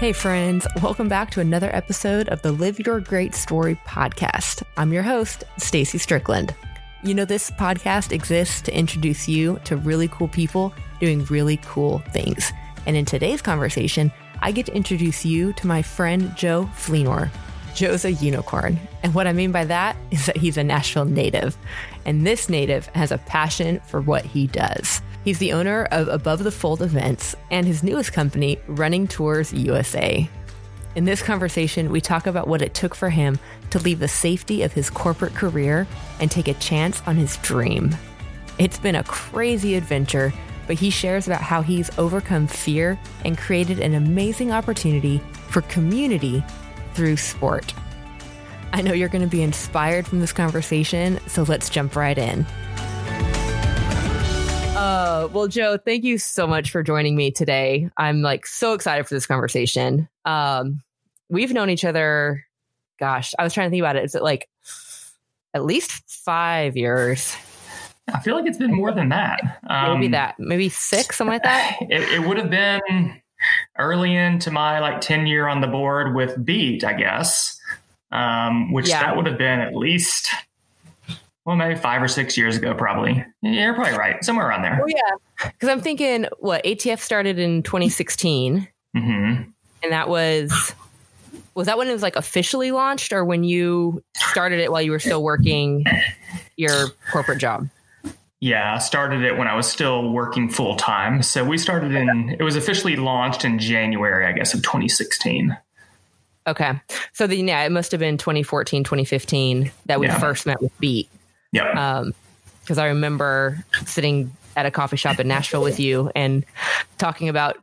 Hey, friends, welcome back to another episode of the Live Your Great Story podcast. I'm your host, Stacy Strickland. You know, this podcast exists to introduce you to really cool people doing really cool things. And in today's conversation, I get to introduce you to my friend Joe Fleenor. Joe's a unicorn. And what I mean by that is that he's a Nashville native. And this native has a passion for what he does. He's the owner of Above the Fold Events and his newest company, Running Tours USA. In this conversation, we talk about what it took for him to leave the safety of his corporate career and take a chance on his dream. It's been a crazy adventure, but he shares about how he's overcome fear and created an amazing opportunity for community through sport. I know you're going to be inspired from this conversation, so let's jump right in. Uh, well, Joe, thank you so much for joining me today. I'm like so excited for this conversation. Um, we've known each other, gosh, I was trying to think about it. Is it like at least five years? I feel like it's been more than that. Um, maybe that, maybe six, something like that. It, it would have been early into my like 10 year on the board with Beat, I guess, um, which yeah. that would have been at least well, maybe five or six years ago, probably. Yeah, you're probably right. Somewhere around there. Oh, yeah. Because I'm thinking, what, ATF started in 2016. Mm-hmm. And that was, was that when it was like officially launched or when you started it while you were still working your corporate job? Yeah, I started it when I was still working full time. So we started in, it was officially launched in January, I guess, of 2016. Okay. So then, yeah, it must have been 2014, 2015 that we yeah. first met with Beat. Yeah. Um, because I remember sitting at a coffee shop in Nashville with you and talking about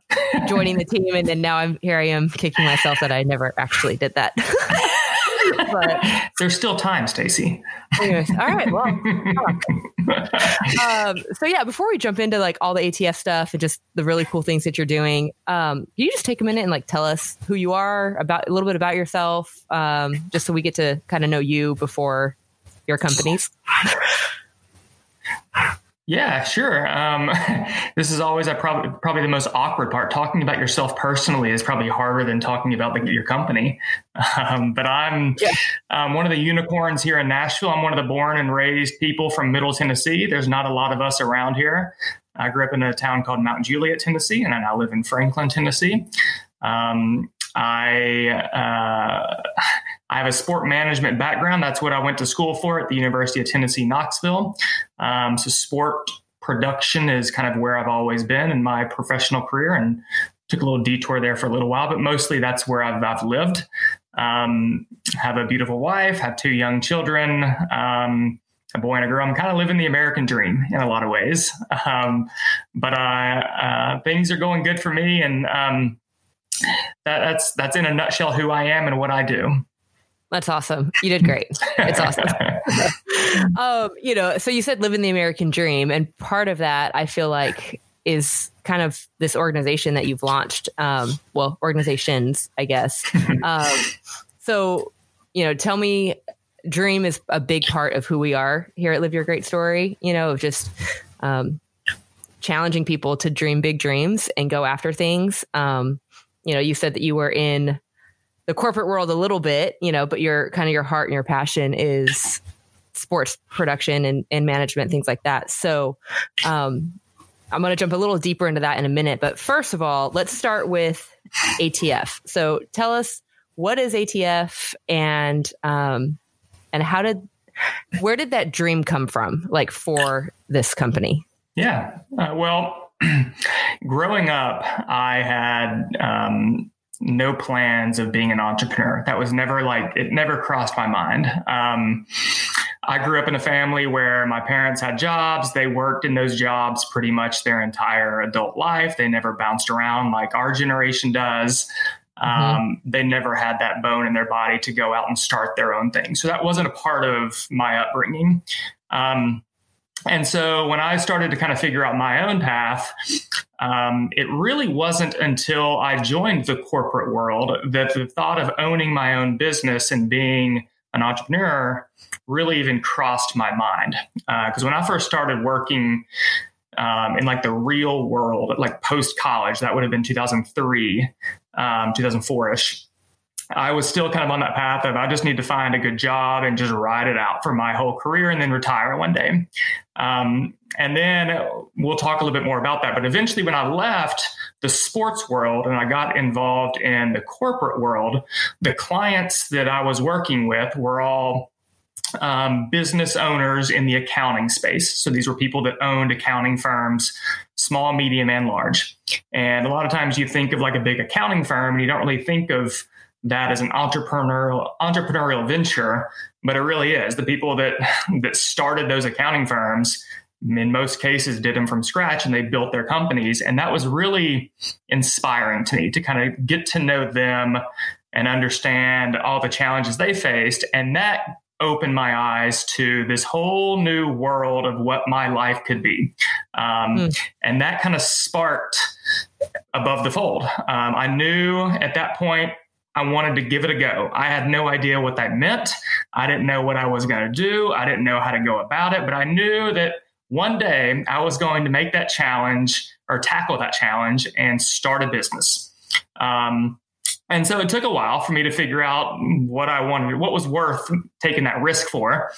joining the team, and then now I'm here. I am kicking myself that I never actually did that. but there's still time, Stacy. Anyways, all right. Well, um, so yeah, before we jump into like all the ATF stuff and just the really cool things that you're doing, um, can you just take a minute and like tell us who you are, about a little bit about yourself, um, just so we get to kind of know you before your companies? Yeah, sure. Um, this is always a probably probably the most awkward part. Talking about yourself personally is probably harder than talking about the, your company. Um, but I'm yeah. um, one of the unicorns here in Nashville. I'm one of the born and raised people from Middle Tennessee. There's not a lot of us around here. I grew up in a town called Mount Juliet, Tennessee, and I now live in Franklin, Tennessee. Um, I uh, I have a sport management background. That's what I went to school for at the University of Tennessee, Knoxville. Um, so, sport production is kind of where I've always been in my professional career and took a little detour there for a little while, but mostly that's where I've, I've lived. Um, have a beautiful wife, have two young children, um, a boy and a girl. I'm kind of living the American dream in a lot of ways. Um, but uh, uh, things are going good for me. And um, that, that's, that's in a nutshell who I am and what I do. That's awesome. You did great. It's awesome. um, you know, so you said living the American dream, and part of that I feel like is kind of this organization that you've launched. Um, well, organizations, I guess. um, so, you know, tell me, dream is a big part of who we are here at Live Your Great Story. You know, just um, challenging people to dream big dreams and go after things. Um, you know, you said that you were in the corporate world a little bit, you know, but your kind of your heart and your passion is sports production and, and management, things like that. So, um, I'm going to jump a little deeper into that in a minute. But first of all, let's start with ATF. So tell us what is ATF and, um, and how did, where did that dream come from? Like for this company? Yeah. Uh, well, growing up, I had, um, no plans of being an entrepreneur. That was never like, it never crossed my mind. Um, I grew up in a family where my parents had jobs. They worked in those jobs pretty much their entire adult life. They never bounced around like our generation does. Mm-hmm. Um, they never had that bone in their body to go out and start their own thing. So that wasn't a part of my upbringing. Um, and so when I started to kind of figure out my own path, um, it really wasn't until I joined the corporate world that the thought of owning my own business and being an entrepreneur really even crossed my mind. Because uh, when I first started working um, in like the real world, like post college. That would have been 2003, um, 2004 ish. I was still kind of on that path of I just need to find a good job and just ride it out for my whole career and then retire one day. Um, and then we'll talk a little bit more about that. But eventually, when I left the sports world and I got involved in the corporate world, the clients that I was working with were all um, business owners in the accounting space. So these were people that owned accounting firms, small, medium, and large. And a lot of times you think of like a big accounting firm and you don't really think of that as an entrepreneurial entrepreneurial venture, but it really is. The people that that started those accounting firms in most cases did them from scratch and they built their companies and that was really inspiring to me to kind of get to know them and understand all the challenges they faced and that opened my eyes to this whole new world of what my life could be um, mm. and that kind of sparked above the fold um, i knew at that point I wanted to give it a go. I had no idea what that meant. I didn't know what I was going to do. I didn't know how to go about it, but I knew that one day I was going to make that challenge or tackle that challenge and start a business. Um, and so it took a while for me to figure out what I wanted, what was worth taking that risk for.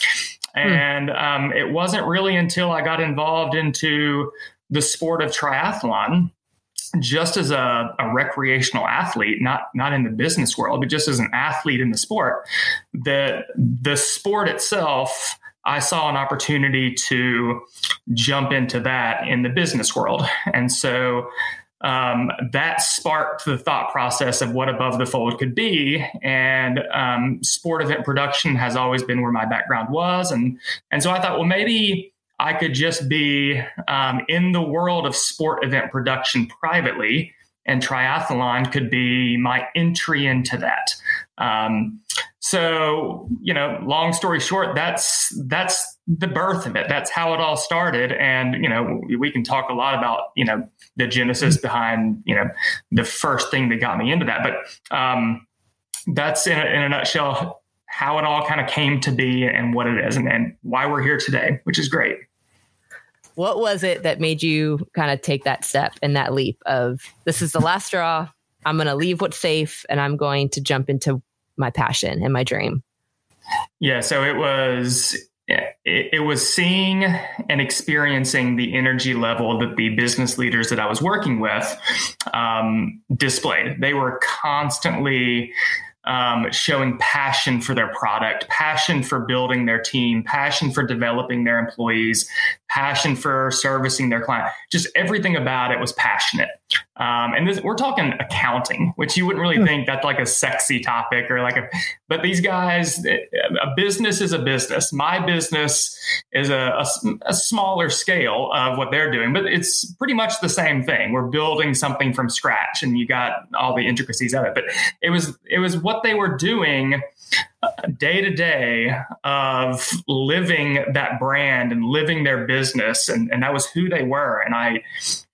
Hmm. And um, it wasn't really until I got involved into the sport of triathlon just as a, a, recreational athlete, not not in the business world, but just as an athlete in the sport, that the sport itself, I saw an opportunity to jump into that in the business world, and so um, that sparked the thought process of what above the fold could be. And um, sport event production has always been where my background was, and and so I thought, well, maybe I could just be um, in the world of sport event production privately, and triathlon could be my entry into that. Um, so, you know, long story short, that's that's the birth of it. That's how it all started, and you know, we can talk a lot about you know the genesis behind you know the first thing that got me into that, but um, that's in a, in a nutshell how it all kind of came to be and what it is and, and why we're here today, which is great. What was it that made you kind of take that step and that leap of this is the last straw? I'm going to leave what's safe and I'm going to jump into my passion and my dream. Yeah, so it was it, it, was seeing and experiencing the energy level that the business leaders that I was working with um, displayed. They were constantly um, showing passion for their product, passion for building their team, passion for developing their employees, passion for servicing their client. Just everything about it was passionate. Um, and this, we're talking accounting, which you wouldn't really hmm. think that's like a sexy topic or like a, but these guys, a business is a business. My business is a, a, a smaller scale of what they're doing, but it's pretty much the same thing. We're building something from scratch and you got all the intricacies of it, but it was, it was what they were doing day to day of living that brand and living their business and, and that was who they were and i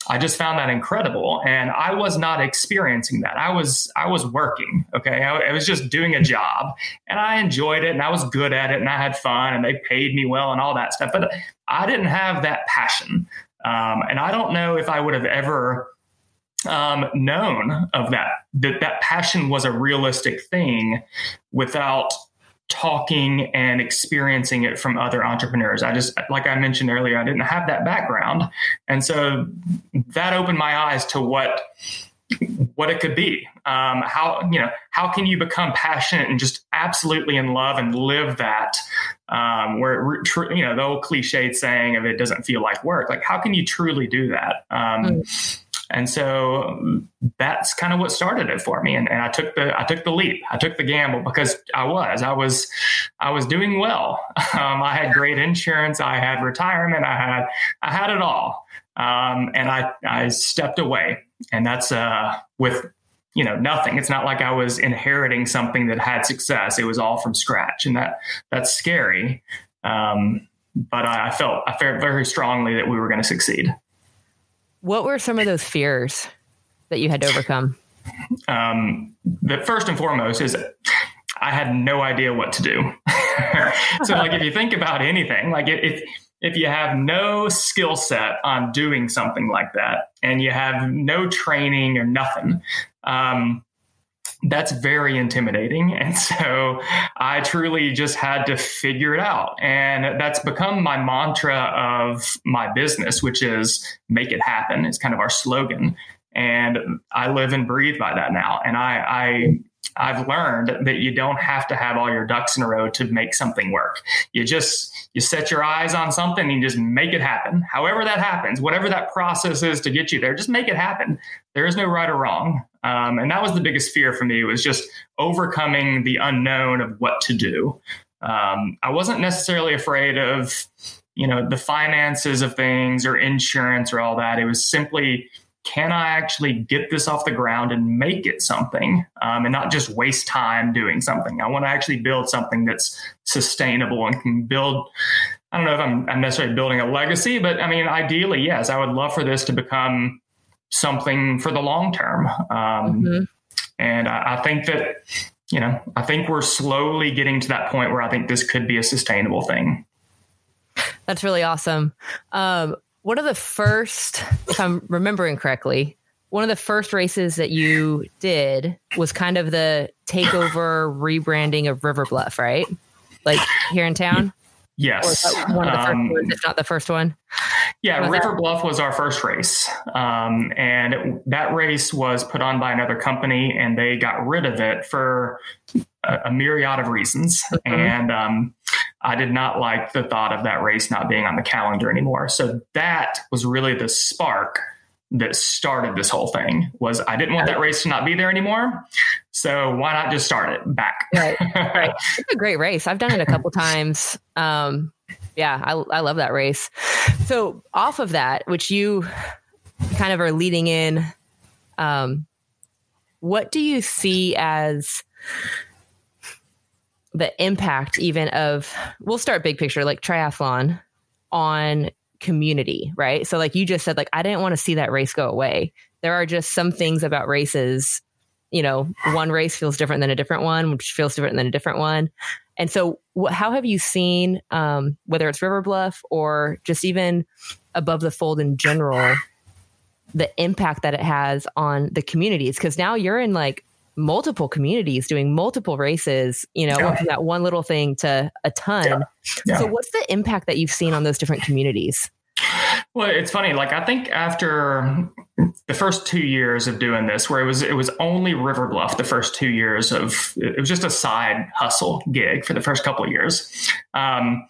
i just found that incredible. And i was not experiencing that. I was i was working okay? I, I, was just doing a job and i enjoyed it and i was good at it and i had fun and they paid me well and all that stuff. But i didn't have that passion. Um, and i don't know if i would have ever um, known of that, that that passion was a realistic thing without talking and experiencing it from other entrepreneurs. I just, like I mentioned earlier, I didn't have that background. And so that opened my eyes to what what it could be um, how you know how can you become passionate and just absolutely in love and live that um, where you know the old cliched saying of it doesn't feel like work like how can you truly do that um, mm. And so that's kind of what started it for me. And, and I took the I took the leap. I took the gamble because I was I was I was doing well. Um, I had great insurance. I had retirement. I had I had it all. Um, and I I stepped away. And that's uh, with you know nothing. It's not like I was inheriting something that had success. It was all from scratch, and that that's scary. Um, but I, I felt I felt very strongly that we were going to succeed. What were some of those fears that you had to overcome? Um, the first and foremost is I had no idea what to do. so, like, if you think about anything, like if if you have no skill set on doing something like that and you have no training or nothing, um, that's very intimidating. And so I truly just had to figure it out. And that's become my mantra of my business, which is make it happen. It's kind of our slogan. And I live and breathe by that now. And I, I I've learned that you don't have to have all your ducks in a row to make something work. You just you set your eyes on something and just make it happen. However that happens, whatever that process is to get you there, just make it happen. There is no right or wrong. Um, and that was the biggest fear for me was just overcoming the unknown of what to do. Um, I wasn't necessarily afraid of, you know, the finances of things or insurance or all that. It was simply can I actually get this off the ground and make it something um, and not just waste time doing something? I want to actually build something that's sustainable and can build. I don't know if I'm, I'm necessarily building a legacy, but I mean, ideally, yes, I would love for this to become something for the long term. Um, mm-hmm. And I, I think that, you know, I think we're slowly getting to that point where I think this could be a sustainable thing. That's really awesome. Um, one of the first, if I'm remembering correctly, one of the first races that you did was kind of the takeover rebranding of River Bluff, right? Like here in town. Yes, one of the first um, ones, if not the first one. Yeah, River that? Bluff was our first race, um, and that race was put on by another company, and they got rid of it for a, a myriad of reasons. Mm-hmm. And um, I did not like the thought of that race not being on the calendar anymore. So that was really the spark that started this whole thing was I didn't want that race to not be there anymore. So why not just start it back? right. Right. It's a great race. I've done it a couple times. Um, yeah, I, I love that race. So off of that, which you kind of are leading in, um, what do you see as the impact even of we'll start big picture like triathlon on community right? So like you just said like i didn't want to see that race go away. There are just some things about races you know one race feels different than a different one which feels different than a different one. And so wh- how have you seen um, whether it's river bluff or just even above the fold in general the impact that it has on the communities? Because now you're in like multiple communities doing multiple races, you know, yeah. from that one little thing to a ton. Yeah. Yeah. So what's the impact that you've seen on those different communities? Well, it's funny. Like I think after the first two years of doing this, where it was it was only River Bluff. The first two years of it was just a side hustle gig for the first couple of years. Um,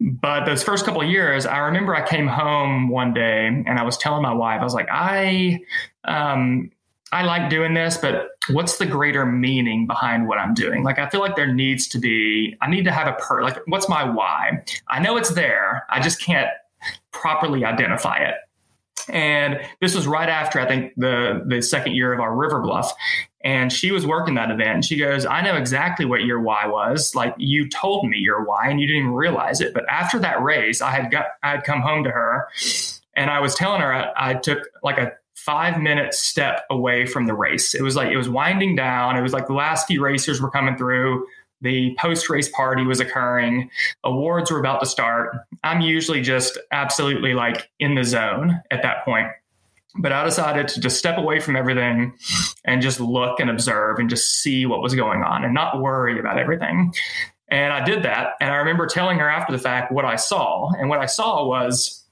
but those first couple of years, I remember I came home one day and I was telling my wife, I was like, I um, I like doing this, but what's the greater meaning behind what I'm doing? Like, I feel like there needs to be, I need to have a per, like, what's my why? I know it's there. I just can't properly identify it. And this was right after I think the the second year of our River Bluff, and she was working that event. And she goes, "I know exactly what your why was. Like you told me your why, and you didn't even realize it. But after that race, I had got I had come home to her, and I was telling her I, I took like a five minute step away from the race. It was like it was winding down. It was like the last few racers were coming through. The post race party was occurring. Awards were about to start. I'm usually just absolutely like in the zone at that point. But I decided to just step away from everything and just look and observe and just see what was going on and not worry about everything. And I did that. And I remember telling her after the fact what I saw. And what I saw was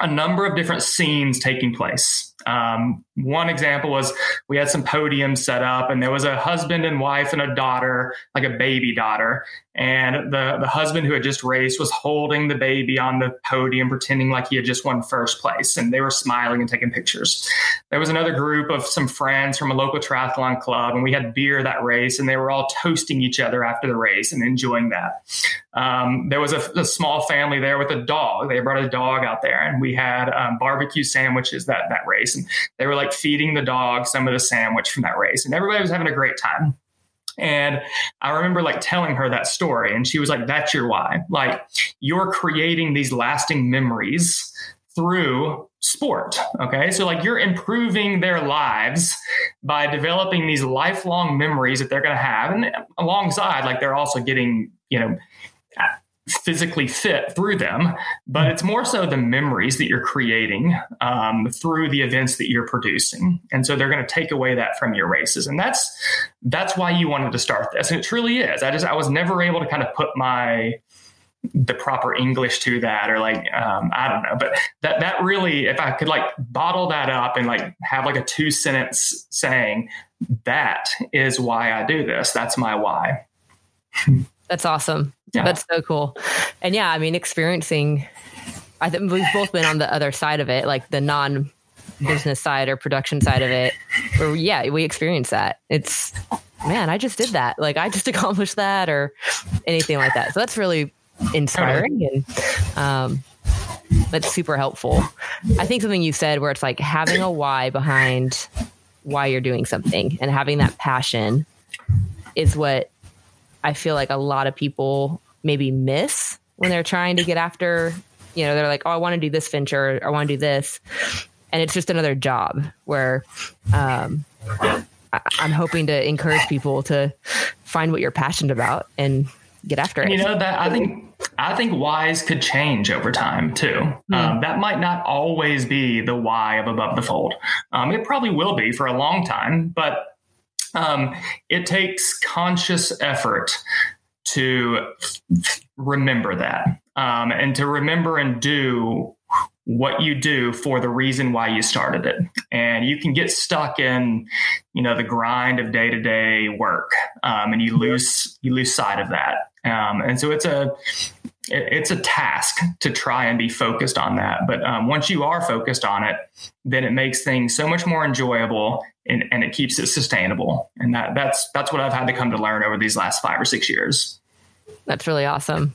a number of different scenes taking place um, one example was we had some podiums set up, and there was a husband and wife and a daughter, like a baby daughter. And the, the husband who had just raced was holding the baby on the podium, pretending like he had just won first place. And they were smiling and taking pictures. There was another group of some friends from a local triathlon club, and we had beer that race, and they were all toasting each other after the race and enjoying that. Um, there was a, a, small family there with a dog. They brought a dog out there, and we had um, barbecue sandwiches that that race, and they were like feeding the dog some of the sandwich from that race, and everybody was having a great time. And I remember like telling her that story, and she was like, "That's your why. Like you're creating these lasting memories through sport. Okay. So, like, you're improving their lives by developing these lifelong memories that they're going to have. And alongside, like, they're also getting, you know, physically fit through them, but it's more so the memories that you're creating um, through the events that you're producing. And so they're going to take away that from your races, and that's that's why you wanted to start this. And it truly is. I just I was never able to kind of put my the proper English to that, or like um, I don't know, but that that really, if I could like bottle that up and like have like a two sentence saying, that is why I do this. That's my why. That's awesome. Yeah. That's so cool. And yeah, I mean, experiencing, I think we've both been on the other side of it, like the non business side or production side of it, where yeah, we experience that. It's, man, I just did that. Like I just accomplished that or anything like that. So that's really inspiring and, um, that's super helpful. I think something you said where it's like having a why behind why you're doing something and having that passion is what I feel like a lot of people maybe miss when they're trying to get after, you know, they're like, oh, I want to do this venture, I want to do this. And it's just another job where um, I, am hoping to encourage people to find what you're passionate about and get after it. You know that I think I think whys could change over time too. Mm. Um, that might not always be the why of above the fold. Um, it probably will be for a long time, but um, it takes conscious effort to remember that um, and to remember and do what you do for the reason why you started it. And you can get stuck in you know the grind of day-to-day work um, and you lose you lose sight of that. Um, and so it's a it's a task to try and be focused on that but um, once you are focused on it then it makes things so much more enjoyable and, and it keeps it sustainable. And that that's that's what i've had to come to learn over these last five or six years. That's really awesome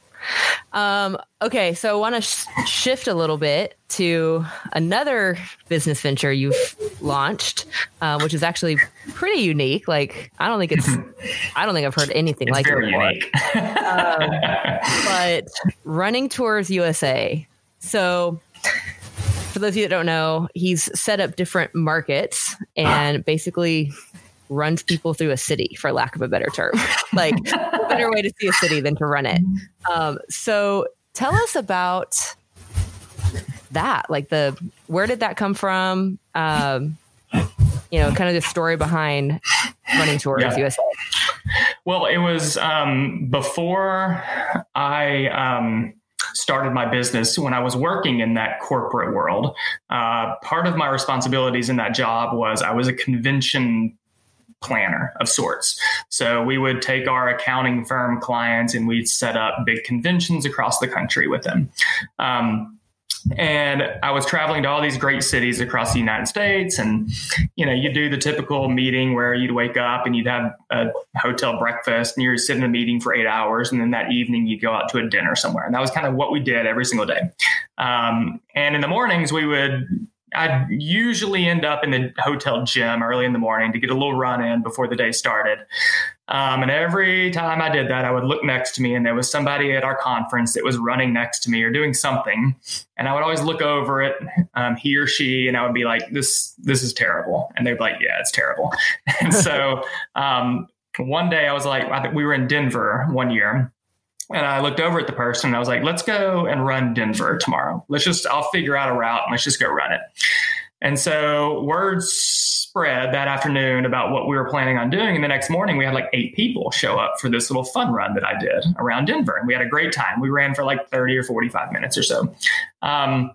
um, okay, so I want to sh- shift a little bit to another business venture you've launched, uh, which is actually pretty unique. Like, I don't think it's, I don't think I've heard anything it's like it before. um, but Running Tours USA. So, for those of you that don't know, he's set up different markets and basically runs people through a city, for lack of a better term. like, better way to see a city than to run it. Um, so, tell us about that. Like, the where did that come from? Um, you know, kind of the story behind running tours yeah. USA. Well, it was um, before I um, started my business when I was working in that corporate world. Uh, part of my responsibilities in that job was I was a convention planner of sorts. So we would take our accounting firm clients and we'd set up big conventions across the country with them. Um, and I was traveling to all these great cities across the United States. And, you know, you do the typical meeting where you'd wake up and you'd have a hotel breakfast and you're sitting in a meeting for eight hours. And then that evening you'd go out to a dinner somewhere. And that was kind of what we did every single day. Um, and in the mornings, we would I'd usually end up in the hotel gym early in the morning to get a little run in before the day started. Um, and every time I did that, I would look next to me and there was somebody at our conference that was running next to me or doing something. And I would always look over it, um, he or she, and I would be like, this, this is terrible. And they'd be like, yeah, it's terrible. and so, um, one day I was like, I think we were in Denver one year and I looked over at the person and I was like, let's go and run Denver tomorrow. Let's just, I'll figure out a route and let's just go run it. And so words spread that afternoon about what we were planning on doing. And the next morning, we had like eight people show up for this little fun run that I did around Denver. And we had a great time. We ran for like 30 or 45 minutes or so. Um,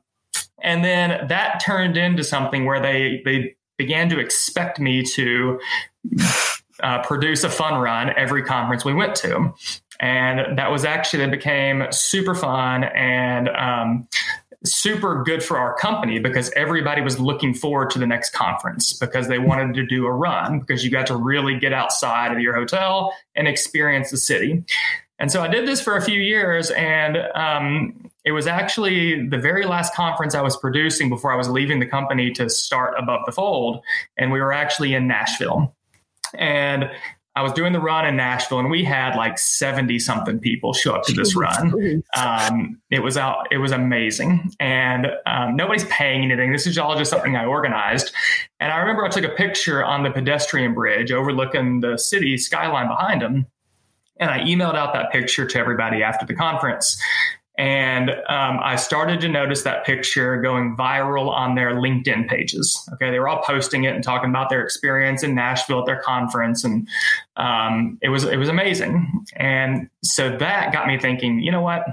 and then that turned into something where they, they began to expect me to uh, produce a fun run every conference we went to. And that was actually, that became super fun and um, super good for our company because everybody was looking forward to the next conference because they wanted to do a run because you got to really get outside of your hotel and experience the city. And so I did this for a few years, and um, it was actually the very last conference I was producing before I was leaving the company to start Above the Fold. And we were actually in Nashville. And I was doing the run in Nashville, and we had like seventy something people show up to this run. Um, it was out. It was amazing, and um, nobody's paying anything. This is all just something I organized. And I remember I took a picture on the pedestrian bridge overlooking the city skyline behind them. And I emailed out that picture to everybody after the conference. And um, I started to notice that picture going viral on their LinkedIn pages. Okay, they were all posting it and talking about their experience in Nashville at their conference, and um, it was it was amazing. And so that got me thinking. You know what?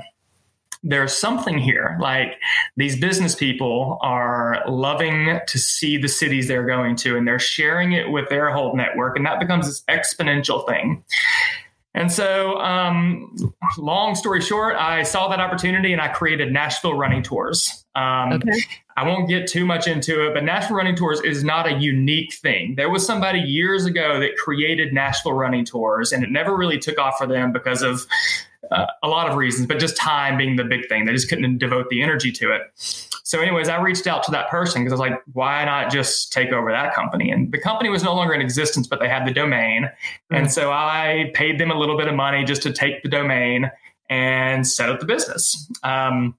there's something here. Like these business people are loving to see the cities they're going to, and they're sharing it with their whole network, and that becomes this exponential thing. And so, um, long story short, I saw that opportunity and I created Nashville Running Tours. Um, okay. I won't get too much into it, but Nashville Running Tours is not a unique thing. There was somebody years ago that created Nashville Running Tours, and it never really took off for them because of uh, a lot of reasons, but just time being the big thing. They just couldn't devote the energy to it. So, anyways, I reached out to that person because I was like, why not just take over that company? And the company was no longer in existence, but they had the domain. Mm-hmm. And so I paid them a little bit of money just to take the domain and set up the business. Um,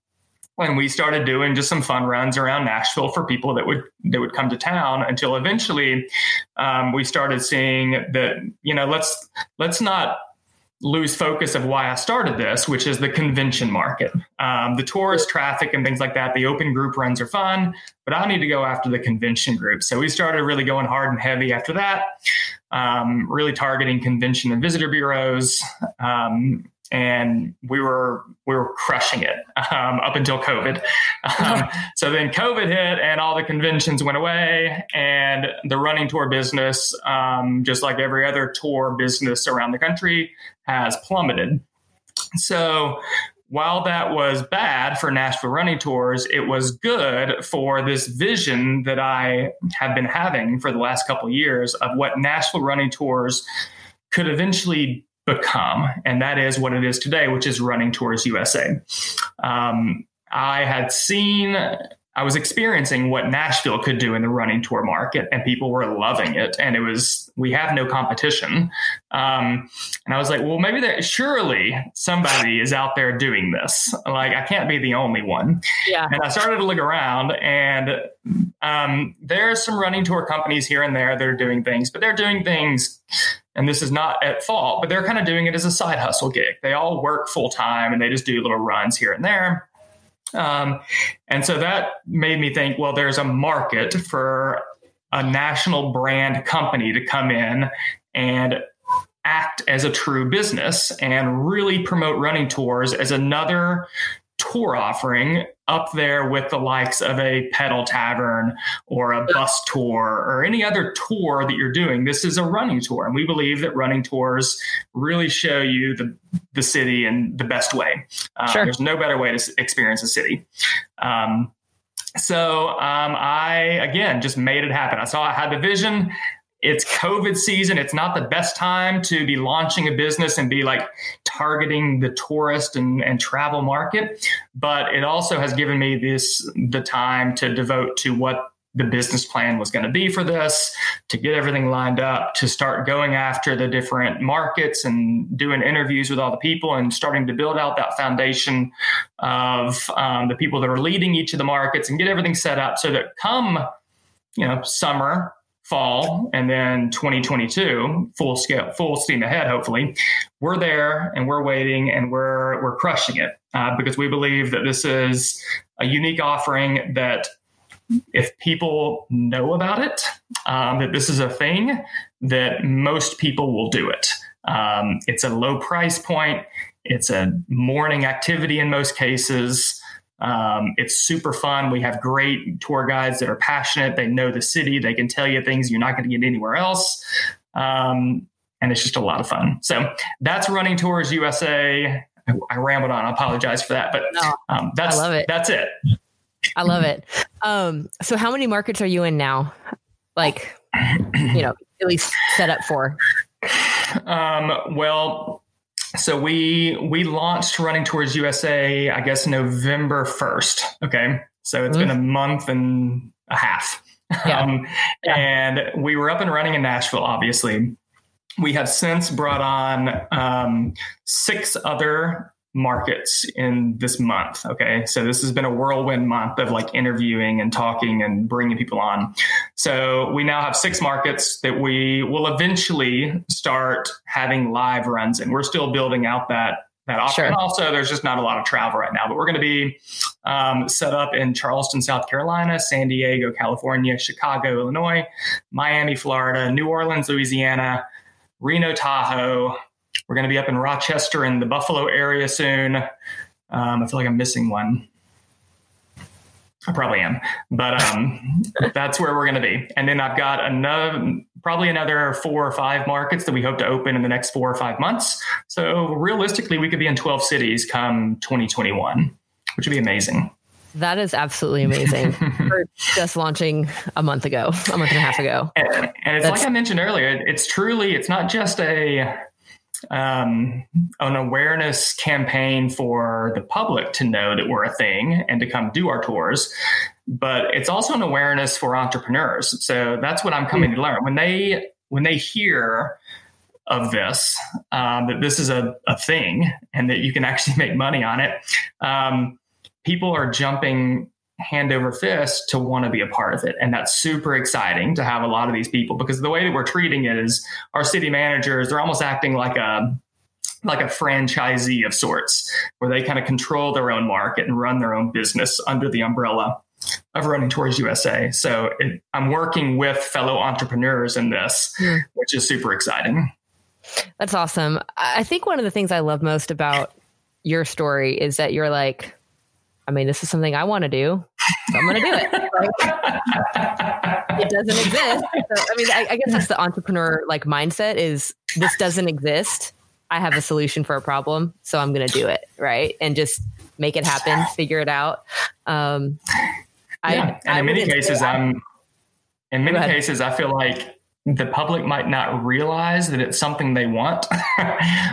when we started doing just some fun runs around Nashville for people that would that would come to town until eventually um, we started seeing that you know let's let's not lose focus of why I started this, which is the convention market. Um, the tourist traffic and things like that, the open group runs are fun, but I need to go after the convention group. So we started really going hard and heavy after that, um, really targeting convention and visitor bureaus. Um, and we were we were crushing it um, up until COVID. Um, so then COVID hit, and all the conventions went away, and the running tour business, um, just like every other tour business around the country, has plummeted. So while that was bad for Nashville running tours, it was good for this vision that I have been having for the last couple of years of what Nashville running tours could eventually become, and that is what it is today, which is Running Tours USA. Um, I had seen, I was experiencing what Nashville could do in the running tour market, and people were loving it. And it was, we have no competition. Um, and I was like, well, maybe there, surely somebody is out there doing this. Like, I can't be the only one. Yeah. And I started to look around, and um, there are some running tour companies here and there that are doing things, but they're doing things and this is not at fault, but they're kind of doing it as a side hustle gig. They all work full time and they just do little runs here and there. Um, and so that made me think, well, there's a market for a national brand company to come in and act as a true business and really promote running tours as another tour offering up there with the likes of a pedal tavern or a bus tour or any other tour that you're doing. This is a running tour. And we believe that running tours really show you the, the city in the best way. Uh, sure. There's no better way to experience a city. Um, so um, I, again, just made it happen. I saw I had the vision it's COVID season. It's not the best time to be launching a business and be like targeting the tourist and, and travel market. But it also has given me this the time to devote to what the business plan was going to be for this, to get everything lined up, to start going after the different markets and doing interviews with all the people and starting to build out that foundation of um, the people that are leading each of the markets and get everything set up so that come you know summer fall and then 2022 full scale full steam ahead hopefully. We're there and we're waiting and we're we're crushing it uh, because we believe that this is a unique offering that if people know about it um, that this is a thing that most people will do it. Um, it's a low price point. It's a morning activity in most cases um, it's super fun. We have great tour guides that are passionate. They know the city. They can tell you things you're not going to get anywhere else. Um, and it's just a lot of fun. So that's Running Tours USA. I rambled on. I apologize for that, but um, that's I love it. That's it. I love it. Um, so how many markets are you in now? Like, you know, at least set up for. Um, well, so we we launched Running Tours USA i guess november 1st okay so it's mm-hmm. been a month and a half yeah. Um, yeah. and we were up and running in nashville obviously we have since brought on um, six other markets in this month okay so this has been a whirlwind month of like interviewing and talking and bringing people on So we now have six markets that we will eventually start having live runs and We're still building out that that option. Sure. And also, there's just not a lot of travel right now, but we're going to be um, set up in Charleston, South Carolina, San Diego, California, Chicago, Illinois, Miami, Florida, New Orleans, Louisiana, Reno, Tahoe. We're going to be up in Rochester in the Buffalo area soon. Um, I feel like I'm missing one. I probably am, but um, that's where we're going to be. And then I've got another, probably another four or five markets that we hope to open in the next four or five months. So realistically, we could be in 12 cities come 2021, which would be amazing. That is absolutely amazing. We're just launching a month ago, a month and a half ago. And, and it's That's, like I mentioned earlier, it's truly, it's not just a, um, an awareness campaign for the public to know that we're a thing and to come do our tours. But it's also an awareness for entrepreneurs. So that's what I'm coming to learn. When they when they hear of this, um, that this is a, a thing and that you can actually make money on it, um, people are jumping hand over fist to want to be a part of it. And that's super exciting to have a lot of these people because the way that we're treating it is our city managers, they're almost acting like a like a franchisee of sorts, where they kind of control their own market and run their own business under the umbrella of Running Tours USA. So it, I'm working with fellow entrepreneurs in this, mm. which is super exciting. That's awesome. I think one of the things I love most about your story is that you're like, I mean, this is something I want to do. So I'm going to do it. it doesn't exist. So, I mean, I, I guess that's the entrepreneur like mindset is this doesn't exist. I have a solution for a problem, so I'm going to do it. Right. And just make it happen, figure it out. Um, yeah. I, and in many cases, I'm, in many cases, I feel like the public might not realize that it's something they want,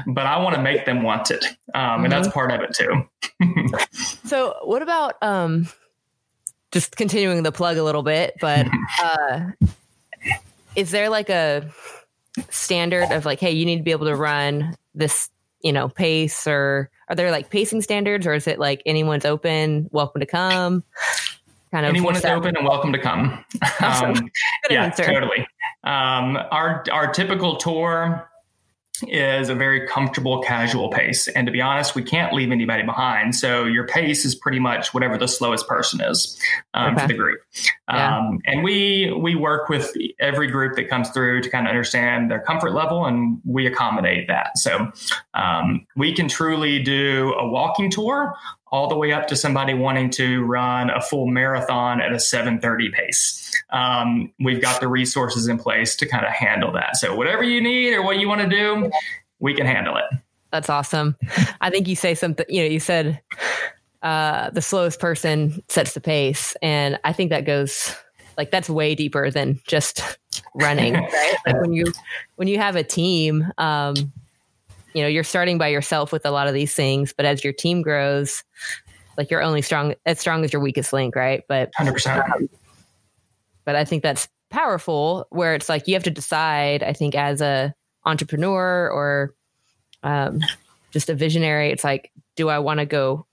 but I want to make them want it. Um, mm-hmm. And that's mm-hmm. part of it too. so, what about um, just continuing the plug a little bit? But uh, is there like a standard of like, hey, you need to be able to run this, you know, pace, or are there like pacing standards, or is it like anyone's open, welcome to come? Kind of anyone is open and welcome to come. Um, yeah, totally. Um, our our typical tour is a very comfortable, casual pace. And to be honest, we can't leave anybody behind. So your pace is pretty much whatever the slowest person is um, okay. for the group. Yeah. Um, and we we work with every group that comes through to kind of understand their comfort level, and we accommodate that. So um, we can truly do a walking tour all the way up to somebody wanting to run a full marathon at a 730 pace. Um, we've got the resources in place to kind of handle that. So whatever you need or what you want to do, we can handle it. That's awesome. I think you say something, you know, you said uh, the slowest person sets the pace. And I think that goes like that's way deeper than just running, right? Like when you when you have a team, um, you know, you're starting by yourself with a lot of these things, but as your team grows, like you're only strong as strong as your weakest link, right? But 100%. Um, but I think that's powerful where it's like you have to decide, I think as a entrepreneur or um, just a visionary, it's like, do I want to go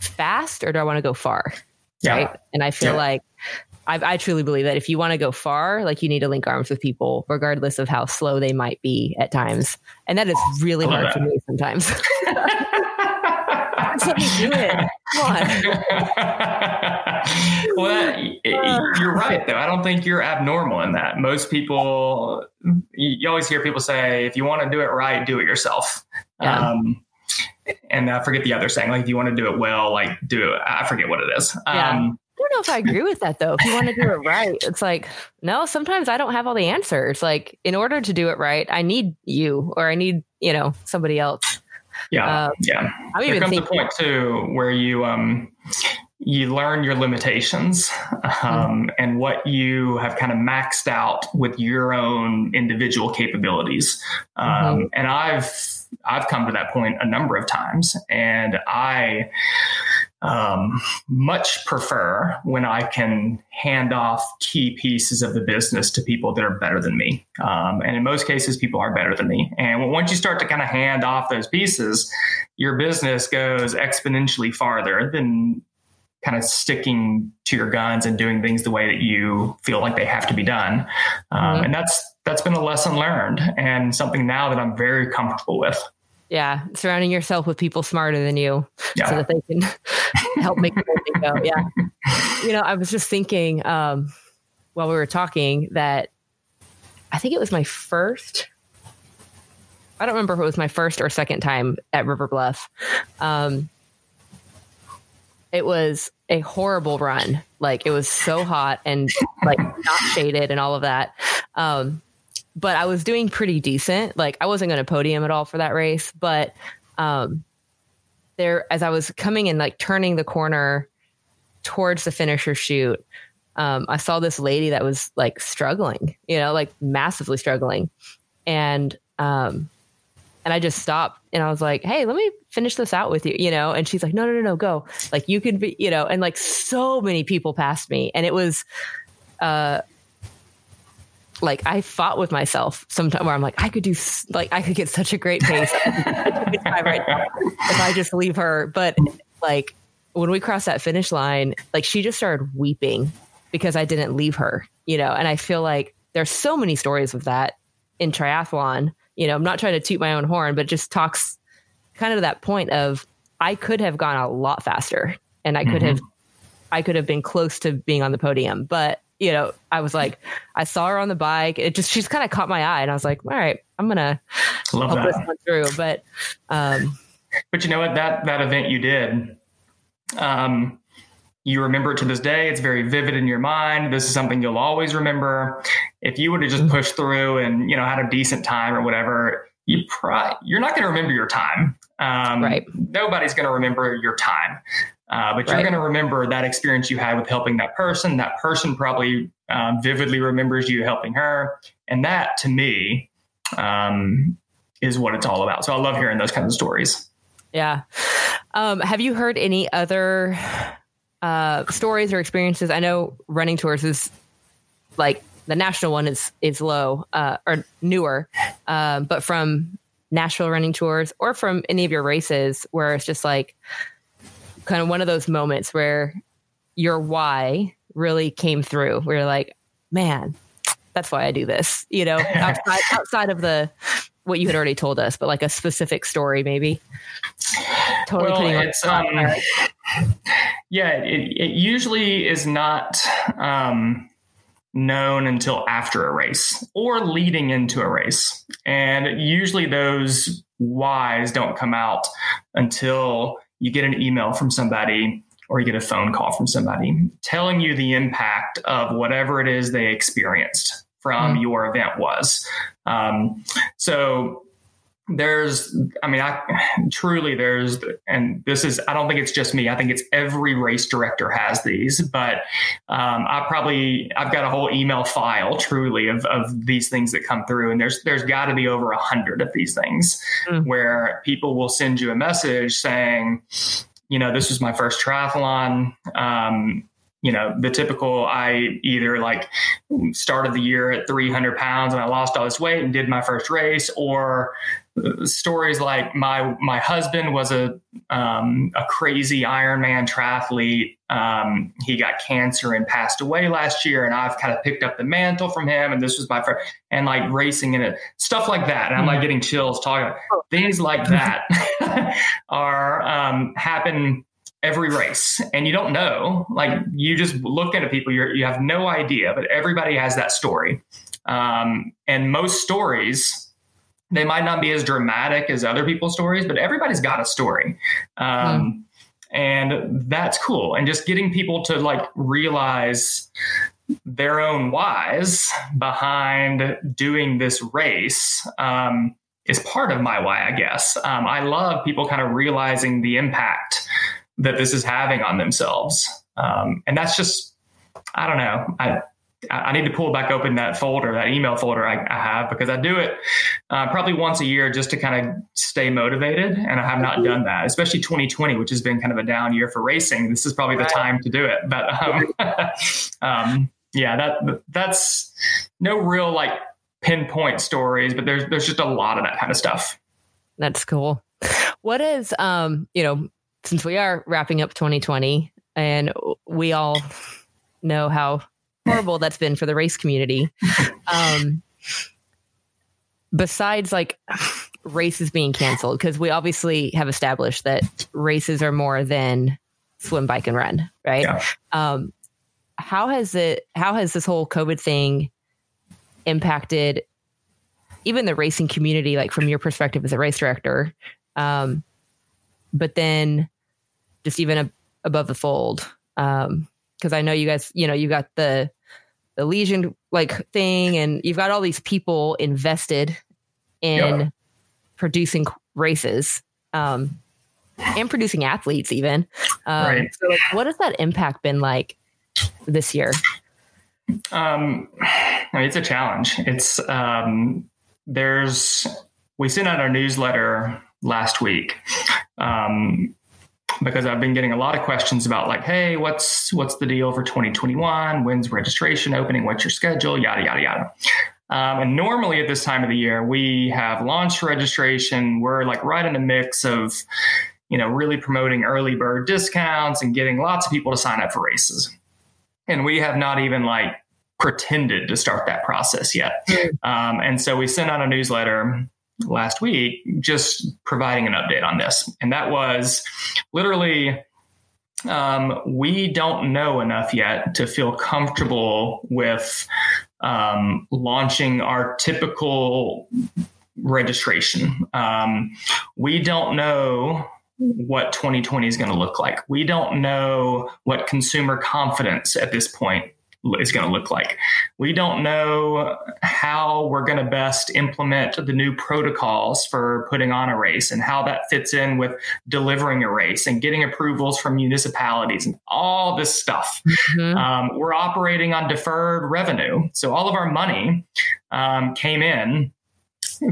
fast or do I want to go far? Yeah. Right. And I feel yeah. like I, I, truly believe that if you want to go far, like you need to link arms with people, regardless of how slow they might be at times. And that is really hard that. for me sometimes. Me do it. well, you're right, though. I don't think you're abnormal in that. Most people, you always hear people say, if you want to do it right, do it yourself. Yeah. Um, and I forget the other saying, like, if you want to do it well, like, do it. I forget what it is. Yeah. Um, know if I agree with that though. If you want to do it right, it's like, no, sometimes I don't have all the answers. Like, in order to do it right, I need you or I need, you know, somebody else. Yeah. Um, yeah. I'm there comes thinking- a point too where you, um, you learn your limitations um, mm-hmm. and what you have kind of maxed out with your own individual capabilities. Um, mm-hmm. And I've I've come to that point a number of times, and I um, much prefer when I can hand off key pieces of the business to people that are better than me. Um, and in most cases, people are better than me. And once you start to kind of hand off those pieces, your business goes exponentially farther than kind of sticking to your guns and doing things the way that you feel like they have to be done. Um, mm-hmm. And that's that's been a lesson learned and something now that I'm very comfortable with. Yeah, surrounding yourself with people smarter than you yeah. so that they can help make the thing go. Yeah. You know, I was just thinking um, while we were talking that I think it was my first I don't remember if it was my first or second time at River Bluff. Um, it was a horrible run. Like it was so hot and like not shaded and all of that. Um, but I was doing pretty decent. Like I wasn't going to podium at all for that race, but um, there, as I was coming and like turning the corner towards the finisher chute, um, I saw this lady that was like struggling, you know, like massively struggling, and um, and I just stopped and I was like, Hey, let me finish this out with you, you know? And she's like, no, no, no, no, go. Like you can be, you know, and like so many people passed me. And it was, uh, like I fought with myself sometime where I'm like, I could do like, I could get such a great pace if I just leave her. But like when we crossed that finish line, like she just started weeping because I didn't leave her, you know? And I feel like there's so many stories of that in triathlon you know, I'm not trying to toot my own horn, but just talks kind of that point of I could have gone a lot faster and I could mm-hmm. have I could have been close to being on the podium. But, you know, I was like, I saw her on the bike. It just she's kind of caught my eye and I was like, all right, I'm gonna Love help that. this one through. But um But you know what, that that event you did, um, you remember it to this day. It's very vivid in your mind. This is something you'll always remember. If you would have just mm-hmm. pushed through and you know had a decent time or whatever, you probably you're not going to remember your time. Um, right. Nobody's going to remember your time, uh, but you're going to remember that experience you had with helping that person. That person probably um, vividly remembers you helping her, and that to me um, is what it's all about. So I love hearing those kinds of stories. Yeah. Um, have you heard any other uh, stories or experiences? I know running tours is like the national one is is low uh, or newer, um, but from Nashville running tours or from any of your races where it's just like kind of one of those moments where your why really came through. Where you're like, man, that's why I do this. You know, outside, outside of the what you had already told us, but like a specific story, maybe. Totally well, putting it's, um, yeah, it, it usually is not um, known until after a race or leading into a race. And usually those whys don't come out until you get an email from somebody or you get a phone call from somebody telling you the impact of whatever it is they experienced from mm. your event was. Um, so there's i mean i truly there's and this is i don't think it's just me. I think it's every race director has these but um, i probably i've got a whole email file truly of, of these things that come through. And there's there's got to be over a hundred of these things mm. where people will send you a message saying you know this was my first triathlon. Um, you know, the typical I either like started the year at 300 pounds and I lost all this weight and did my first race, or stories like my my husband was a um, a crazy Ironman triathlete. Um, he got cancer and passed away last year, and I've kind of picked up the mantle from him. And this was my friend, and like racing in it, stuff like that. And I'm like mm-hmm. getting chills talking about things like that are um, happen every race and you don't know like you just look at people you you have no idea but everybody has that story um, and most stories they might not be as dramatic as other people's stories, but everybody's got a story. Um, mm. And that's cool. And just getting people to like realize their own whys behind doing this race um, is part of my why, I guess. Um, I love people kind of realizing the impact that this is having on themselves. Um, and that's just, I don't know. I, I need to pull back open that folder, that email folder I, I have, because I do it uh, probably once a year just to kind of stay motivated. And I have not done that, especially 2020, which has been kind of a down year for racing. This is probably the time to do it. But um, um, yeah, that that's no real like pinpoint stories, but there's there's just a lot of that kind of stuff. That's cool. What is um, you know, since we are wrapping up 2020, and we all know how horrible that's been for the race community. Um, besides like races being canceled, because we obviously have established that races are more than swim, bike, and run, right? Yeah. Um, how has it? How has this whole COVID thing impacted even the racing community? Like from your perspective as a race director, um, but then just even above the fold, because I know you guys, you know, you got the the Legion like thing, and you've got all these people invested in yeah. producing races um, and producing athletes, even. Um, right. So, like, what has that impact been like this year? Um, I mean, it's a challenge. It's um, there's we sent out our newsletter last week. Um, because I've been getting a lot of questions about like, hey, what's what's the deal for 2021? When's registration opening? What's your schedule? Yada yada yada. Um, and normally at this time of the year, we have launch registration. We're like right in the mix of, you know, really promoting early bird discounts and getting lots of people to sign up for races. And we have not even like pretended to start that process yet. Hmm. Um, and so we sent out a newsletter last week just providing an update on this. And that was literally um, we don't know enough yet to feel comfortable with um, launching our typical registration. Um, we don't know what 2020 is going to look like. We don't know what consumer confidence at this point is going to look like. We don't know how we're going to best implement the new protocols for putting on a race and how that fits in with delivering a race and getting approvals from municipalities and all this stuff. Mm-hmm. Um, we're operating on deferred revenue. So all of our money um, came in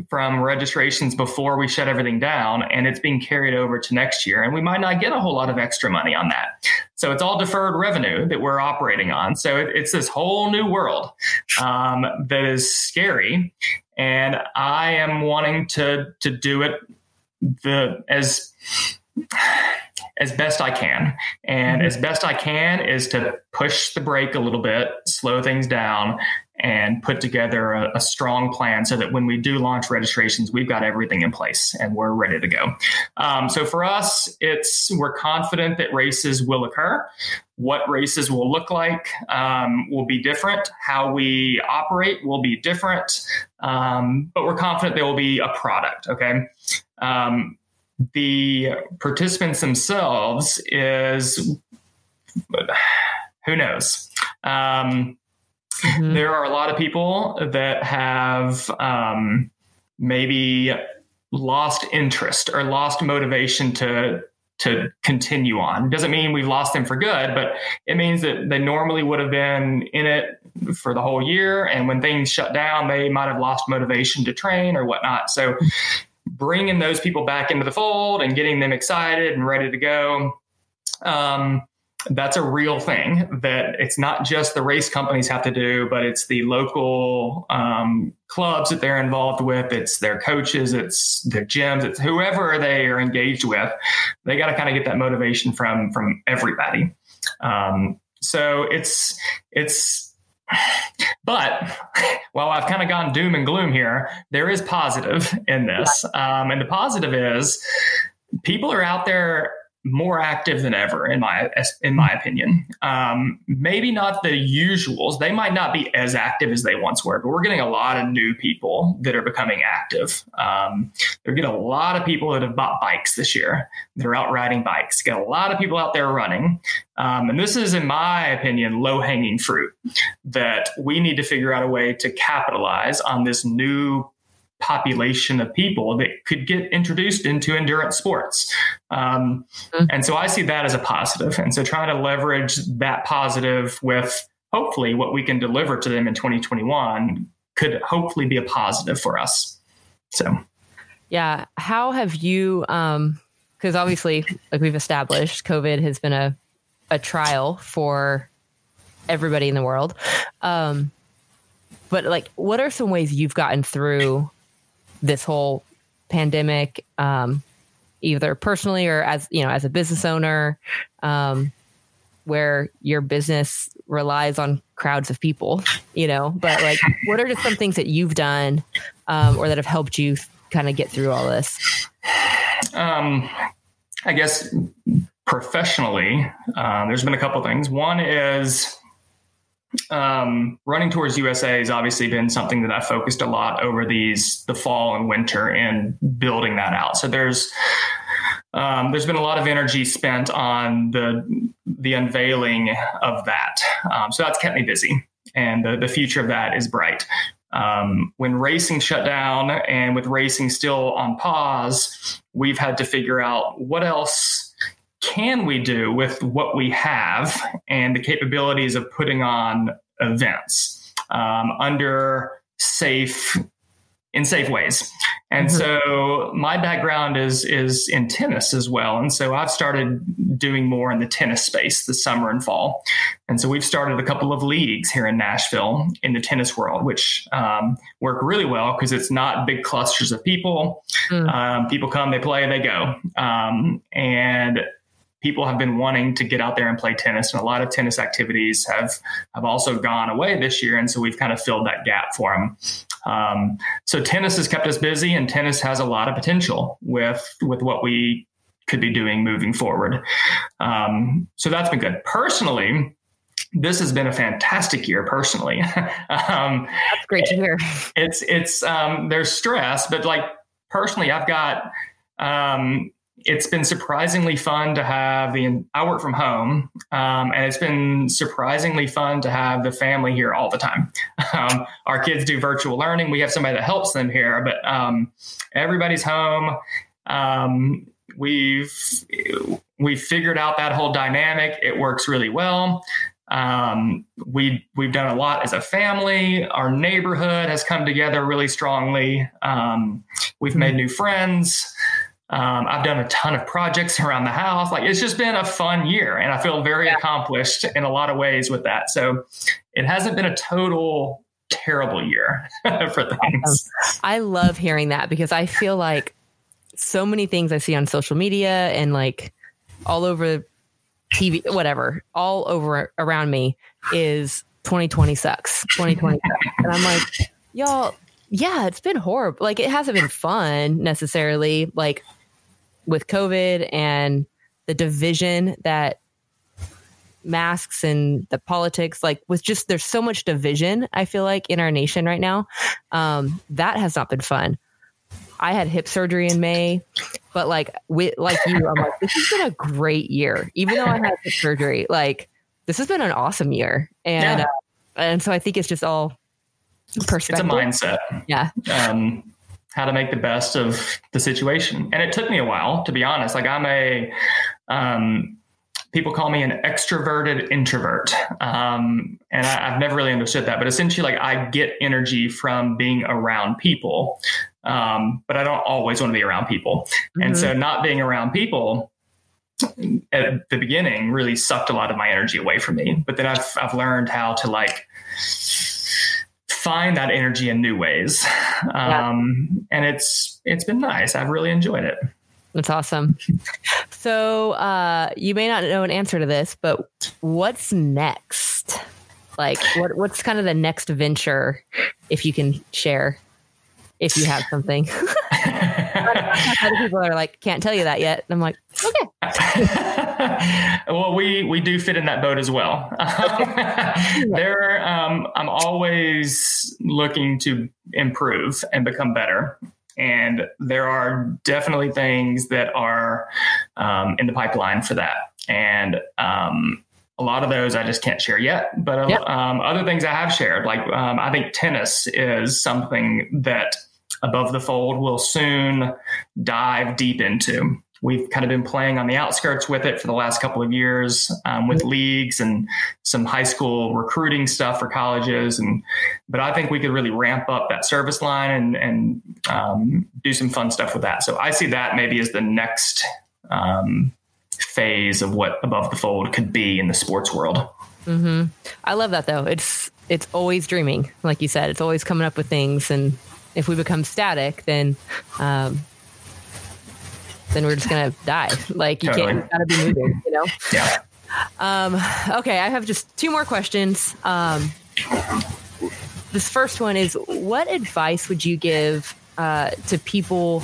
from registrations before we shut everything down and it's being carried over to next year and we might not get a whole lot of extra money on that so it's all deferred revenue that we're operating on so it, it's this whole new world um, that is scary and i am wanting to to do it the as as best I can. And mm-hmm. as best I can is to push the brake a little bit, slow things down, and put together a, a, strong plan so that when we do launch registrations, we've got everything in place and we're ready to go. Um, so for us, it's we're confident that races will occur. What races will look like um, will be different. How we operate will be different, um, but we're confident there will be a product. Okay. Um, the participants themselves is who knows. Um, Mm-hmm. There are a lot of people that have um, maybe lost interest or lost motivation to to continue on. Doesn't mean we've lost them for good, but it means that they normally would have been in it for the whole year. And when things shut down, they might have lost motivation to train or whatnot. So bringing those people back into the fold and getting them excited and ready to go. Um, that's a real thing that it's not just the race companies have to do, but it's the local um, clubs that they're involved with. It's their coaches, it's their gyms, it's whoever they are engaged with. They got to kind of get that motivation from from everybody. Um, so it's it's but while I've kind of gone doom and gloom here, there is positive in this. Um, and the positive is people are out there more active than ever in my in my opinion. Um, maybe not the usuals; they might not be as active as they once were, but we're getting a lot of new people that are becoming active. Um, they're getting a lot of people that have bought bikes this year. They're out riding bikes. Get a lot of people out there running, um, and this is, in my opinion, low hanging fruit that we need to figure out a way to capitalize on this new population of people that could get introduced into endurance sports. Um, mm-hmm. And so I see that as a positive. And so trying to leverage that positive with hopefully what we can deliver to them in 2021 could hopefully be a positive for us. So, yeah. How have you, um, because obviously, like we've established, COVID has been a, a trial for everybody in the world. Um, but like, what are some ways you've gotten through this whole pandemic, um, either personally or as you know, as a business owner, um, where your business relies on crowds of people, you know, but like, what are just some things that you've done um, or that have helped you kind of get through all this? Um, I guess professionally, um, there's been a couple things. One is um, Running Tours USA has obviously been something that I focused a lot over these the fall and winter and building that out. So there's um, there's been a lot of energy spent on the the unveiling of that. Um, so that's kept me busy, and the, the future of that is bright. Um, when racing shut down and with racing still on pause, we've had to figure out what else can we do with what we have and the capabilities of putting on events um, under safe in safe ways. And mm-hmm. so my background is is in tennis as well. And so I've started doing more in the tennis space this summer and fall. And so we've started a couple of leagues here in Nashville in the tennis world, which um, work really well because it's not big clusters of people. Mm. Um, people come, they play, they go. Um, and people have been wanting to get out there and play tennis, and a lot of tennis activities have have also gone away this year, and so we've kind of filled that gap for them. Um, so tennis has kept us busy, and tennis has a lot of potential with with what we could be doing moving forward. Um, so that's been good. Personally, this has been a fantastic year personally. um, That's great to hear. It's it's um, there's stress, but like personally, I've got um, it's been surprisingly fun to have the I work from home, um, and it's been surprisingly fun to have the family here all the time. Um, our kids do virtual learning. We have somebody that helps them here, but um, everybody's home. Um, we've we've figured out that whole dynamic. It works really well. Um, we we've done a lot as a family. Our neighborhood has come together really strongly. Um, we've made new friends. Um, I've done a ton of projects around the house. Like it's just been a fun year, and I feel very yeah. accomplished in a lot of ways with that. So it hasn't been a total terrible year for things. I love hearing that because I feel like so many things I see on social media and like all over TV, whatever, all over around me is 2020 sucks. 2020 sucks. And I'm like, y'all, yeah, it's been horrible. Like it hasn't been fun necessarily. Like with COVID and the division that masks and the politics, like with just there's so much division, I feel like in our nation right now. Um, that has not been fun. I had hip surgery in May, but like with like you, I'm like, this has been a great year. Even though I had hip surgery, like this has been an awesome year. And yeah. uh, and so I think it's just all perspective. It's a mindset. Yeah. Um, how to make the best of the situation. And it took me a while, to be honest. Like I'm a, um, people call me an extroverted introvert. Um, and I, have never really understood that, but essentially like I get energy from being around people. Um, but I don't always want to be around people. Mm-hmm. And so mm-hmm. not being around people at the beginning really sucked a lot of my energy away from me. But then I've, I've learned how to like, find that energy in new ways. Um, yeah. And it's it's been nice. I've really enjoyed it. That's awesome. So uh, you may not know an answer to this, but what's next? Like, what what's kind of the next venture, if you can share, if you have something. Other people are like, can't tell you that yet. And I'm like, okay. well, we we do fit in that boat as well. there, um, I'm always looking to improve and become better. And there are definitely things that are um, in the pipeline for that. And um, a lot of those I just can't share yet. But yep. um, other things I have shared, like um, I think tennis is something that above the fold will soon dive deep into. We've kind of been playing on the outskirts with it for the last couple of years um, with leagues and some high school recruiting stuff for colleges. And but I think we could really ramp up that service line and and um, do some fun stuff with that. So I see that maybe as the next um, phase of what above the fold could be in the sports world. Mm-hmm. I love that though. It's it's always dreaming, like you said. It's always coming up with things and if we become static, then um, then we're just gonna die. Like you totally. can't, you gotta be moving, you know? Yeah. Um, okay, I have just two more questions. Um, this first one is what advice would you give uh, to people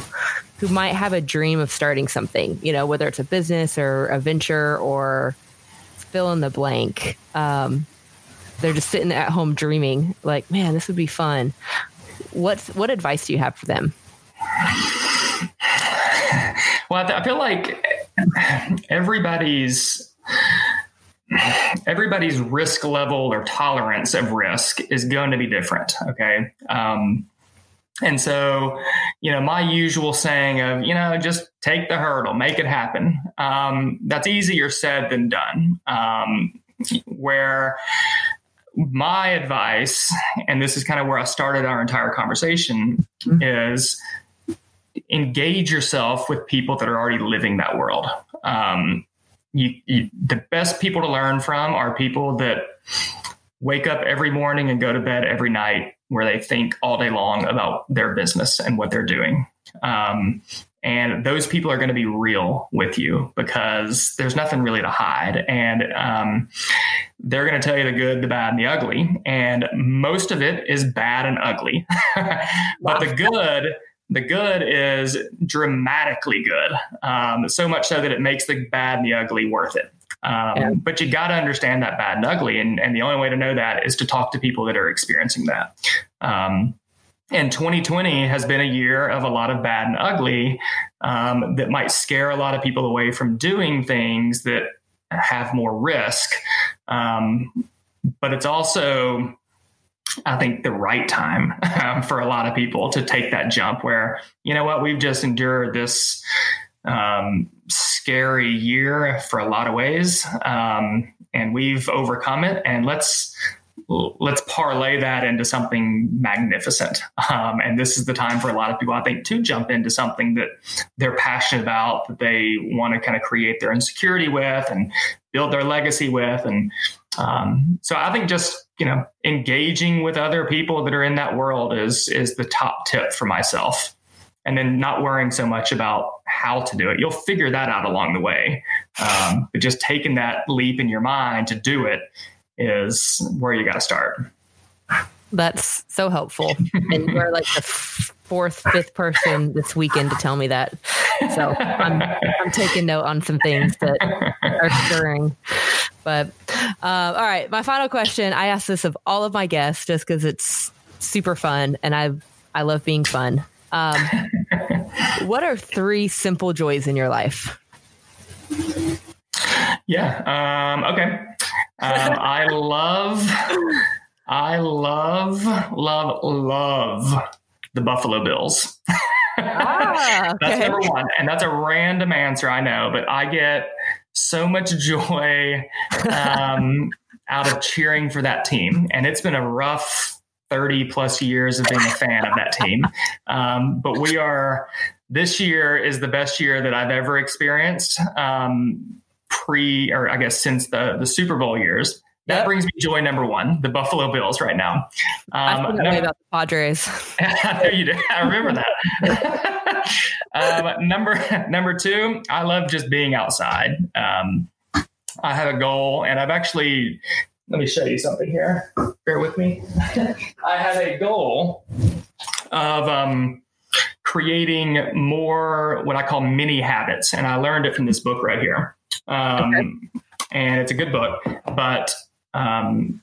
who might have a dream of starting something, you know, whether it's a business or a venture or fill in the blank. Um, they're just sitting at home dreaming, like, man, this would be fun. What what advice do you have for them? Well, I feel like everybody's everybody's risk level or tolerance of risk is going to be different. Okay. Um, and so, you know, my usual saying of, you know, just take the hurdle, make it happen. Um, that's easier said than done. Um, where my advice, and this is kind of where I started our entire conversation, mm-hmm. is engage yourself with people that are already living that world. Um, you, you, the best people to learn from are people that wake up every morning and go to bed every night where they think all day long about their business and what they're doing. Um, and those people are going to be real with you because there's nothing really to hide. And um, they're going to tell you the good, the bad, and the ugly. And most of it is bad and ugly. but the good, the good is dramatically good. Um, so much so that it makes the bad and the ugly worth it. Um, yeah. But you got to understand that bad and ugly. And, and the only way to know that is to talk to people that are experiencing that. Um, and 2020 has been a year of a lot of bad and ugly um, that might scare a lot of people away from doing things that have more risk. Um, but it's also, I think, the right time um, for a lot of people to take that jump where, you know what, we've just endured this um, scary year for a lot of ways. Um, and we've overcome it. And let's let's parlay that into something magnificent. Um, and this is the time for a lot of people, I think, to jump into something that they're passionate about, that they want to kind of create their insecurity with and build their legacy with. And um, so I think just you know engaging with other people that are in that world is is the top tip for myself. And then not worrying so much about how to do it. You'll figure that out along the way. Um, but just taking that leap in your mind to do it is where you got to start. That's so helpful. and you're like the fourth, fifth person this weekend to tell me that. So I'm, I'm taking note on some things that are stirring. But uh, all right, my final question. I ask this of all of my guests just because it's super fun and I I love being fun. Um, what are three simple joys in your life? Yeah. Um, okay. Um, I love, I love, love, love the Buffalo Bills. Ah, okay. that's number one. And that's a random answer, I know, but I get so much joy um, out of cheering for that team. And it's been a rough 30 plus years of being a fan of that team. Um, but we are, this year is the best year that I've ever experienced. Um, pre, or I guess since the the Super Bowl years. That yep. brings me joy number one, the Buffalo Bills right now. Um, I number, about the Padres. I know you do. I remember that. um, number number two, I love just being outside. Um, I have a goal, and I've actually let me show you something here. Bear with me. I have a goal of um, creating more what I call mini habits, and I learned it from this book right here. Um, okay. And it's a good book, but um,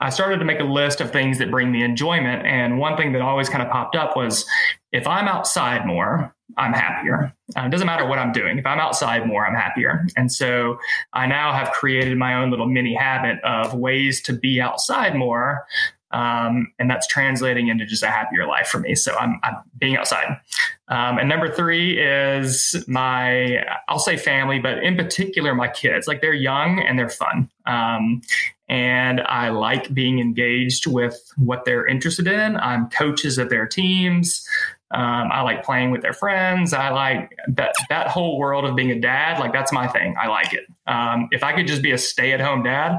I started to make a list of things that bring me enjoyment. And one thing that always kind of popped up was if I'm outside more, I'm happier. Uh, it doesn't matter what I'm doing. If I'm outside more, I'm happier. And so I now have created my own little mini habit of ways to be outside more um, and that's translating into just a happier life for me. So I'm, I'm being outside. Um, and number three is my, I'll say family, but in particular, my kids. Like they're young and they're fun. Um, and I like being engaged with what they're interested in. I'm coaches of their teams. Um, I like playing with their friends. I like that that whole world of being a dad. Like that's my thing. I like it. Um, if I could just be a stay at home dad,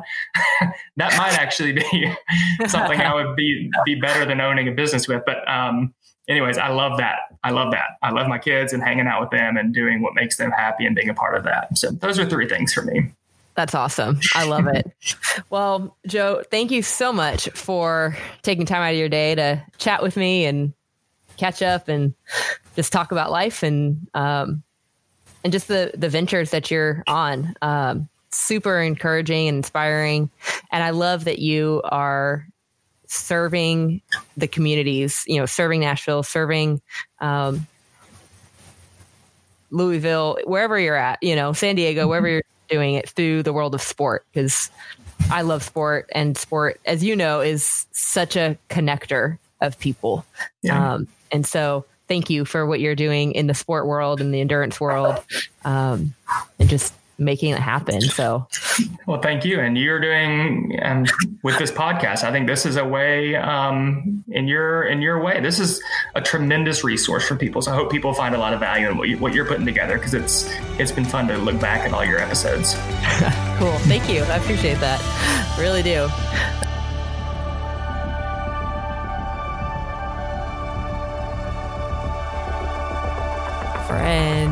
that might actually be something I would be be better than owning a business with. But um, anyways, I love that. I love that. I love my kids and hanging out with them and doing what makes them happy and being a part of that. So those are three things for me. That's awesome. I love it. well, Joe, thank you so much for taking time out of your day to chat with me and catch up and just talk about life and um, and just the the ventures that you're on. Um, super encouraging and inspiring, and I love that you are serving the communities. You know, serving Nashville, serving um, Louisville, wherever you're at. You know, San Diego, wherever you're doing it through the world of sport because I love sport and sport, as you know, is such a connector of people. Yeah. Um, and so thank you for what you're doing in the sport world and the endurance world. Um, and just making it happen. So, well, thank you. And you're doing um, with this podcast. I think this is a way um, in your in your way. This is a tremendous resource for people. So I hope people find a lot of value in what, you, what you're putting together because it's it's been fun to look back at all your episodes. cool. Thank you. I appreciate that. Really do.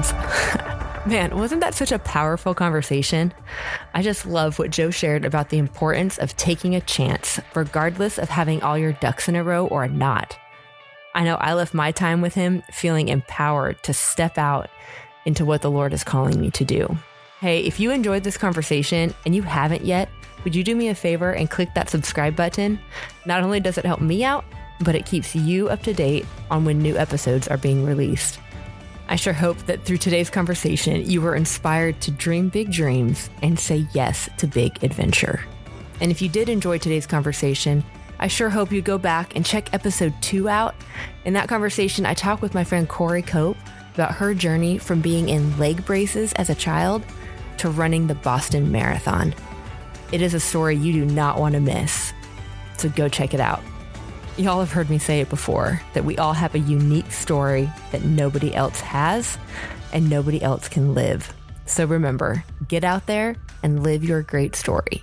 Friends. Man, wasn't that such a powerful conversation? I just love what Joe shared about the importance of taking a chance, regardless of having all your ducks in a row or not. I know I left my time with him feeling empowered to step out into what the Lord is calling me to do. Hey, if you enjoyed this conversation and you haven't yet, would you do me a favor and click that subscribe button? Not only does it help me out, but it keeps you up to date on when new episodes are being released. I sure hope that through today's conversation, you were inspired to dream big dreams and say yes to big adventure. And if you did enjoy today's conversation, I sure hope you go back and check episode two out. In that conversation, I talk with my friend Corey Cope about her journey from being in leg braces as a child to running the Boston Marathon. It is a story you do not want to miss. So go check it out. Y'all have heard me say it before that we all have a unique story that nobody else has and nobody else can live. So remember, get out there and live your great story.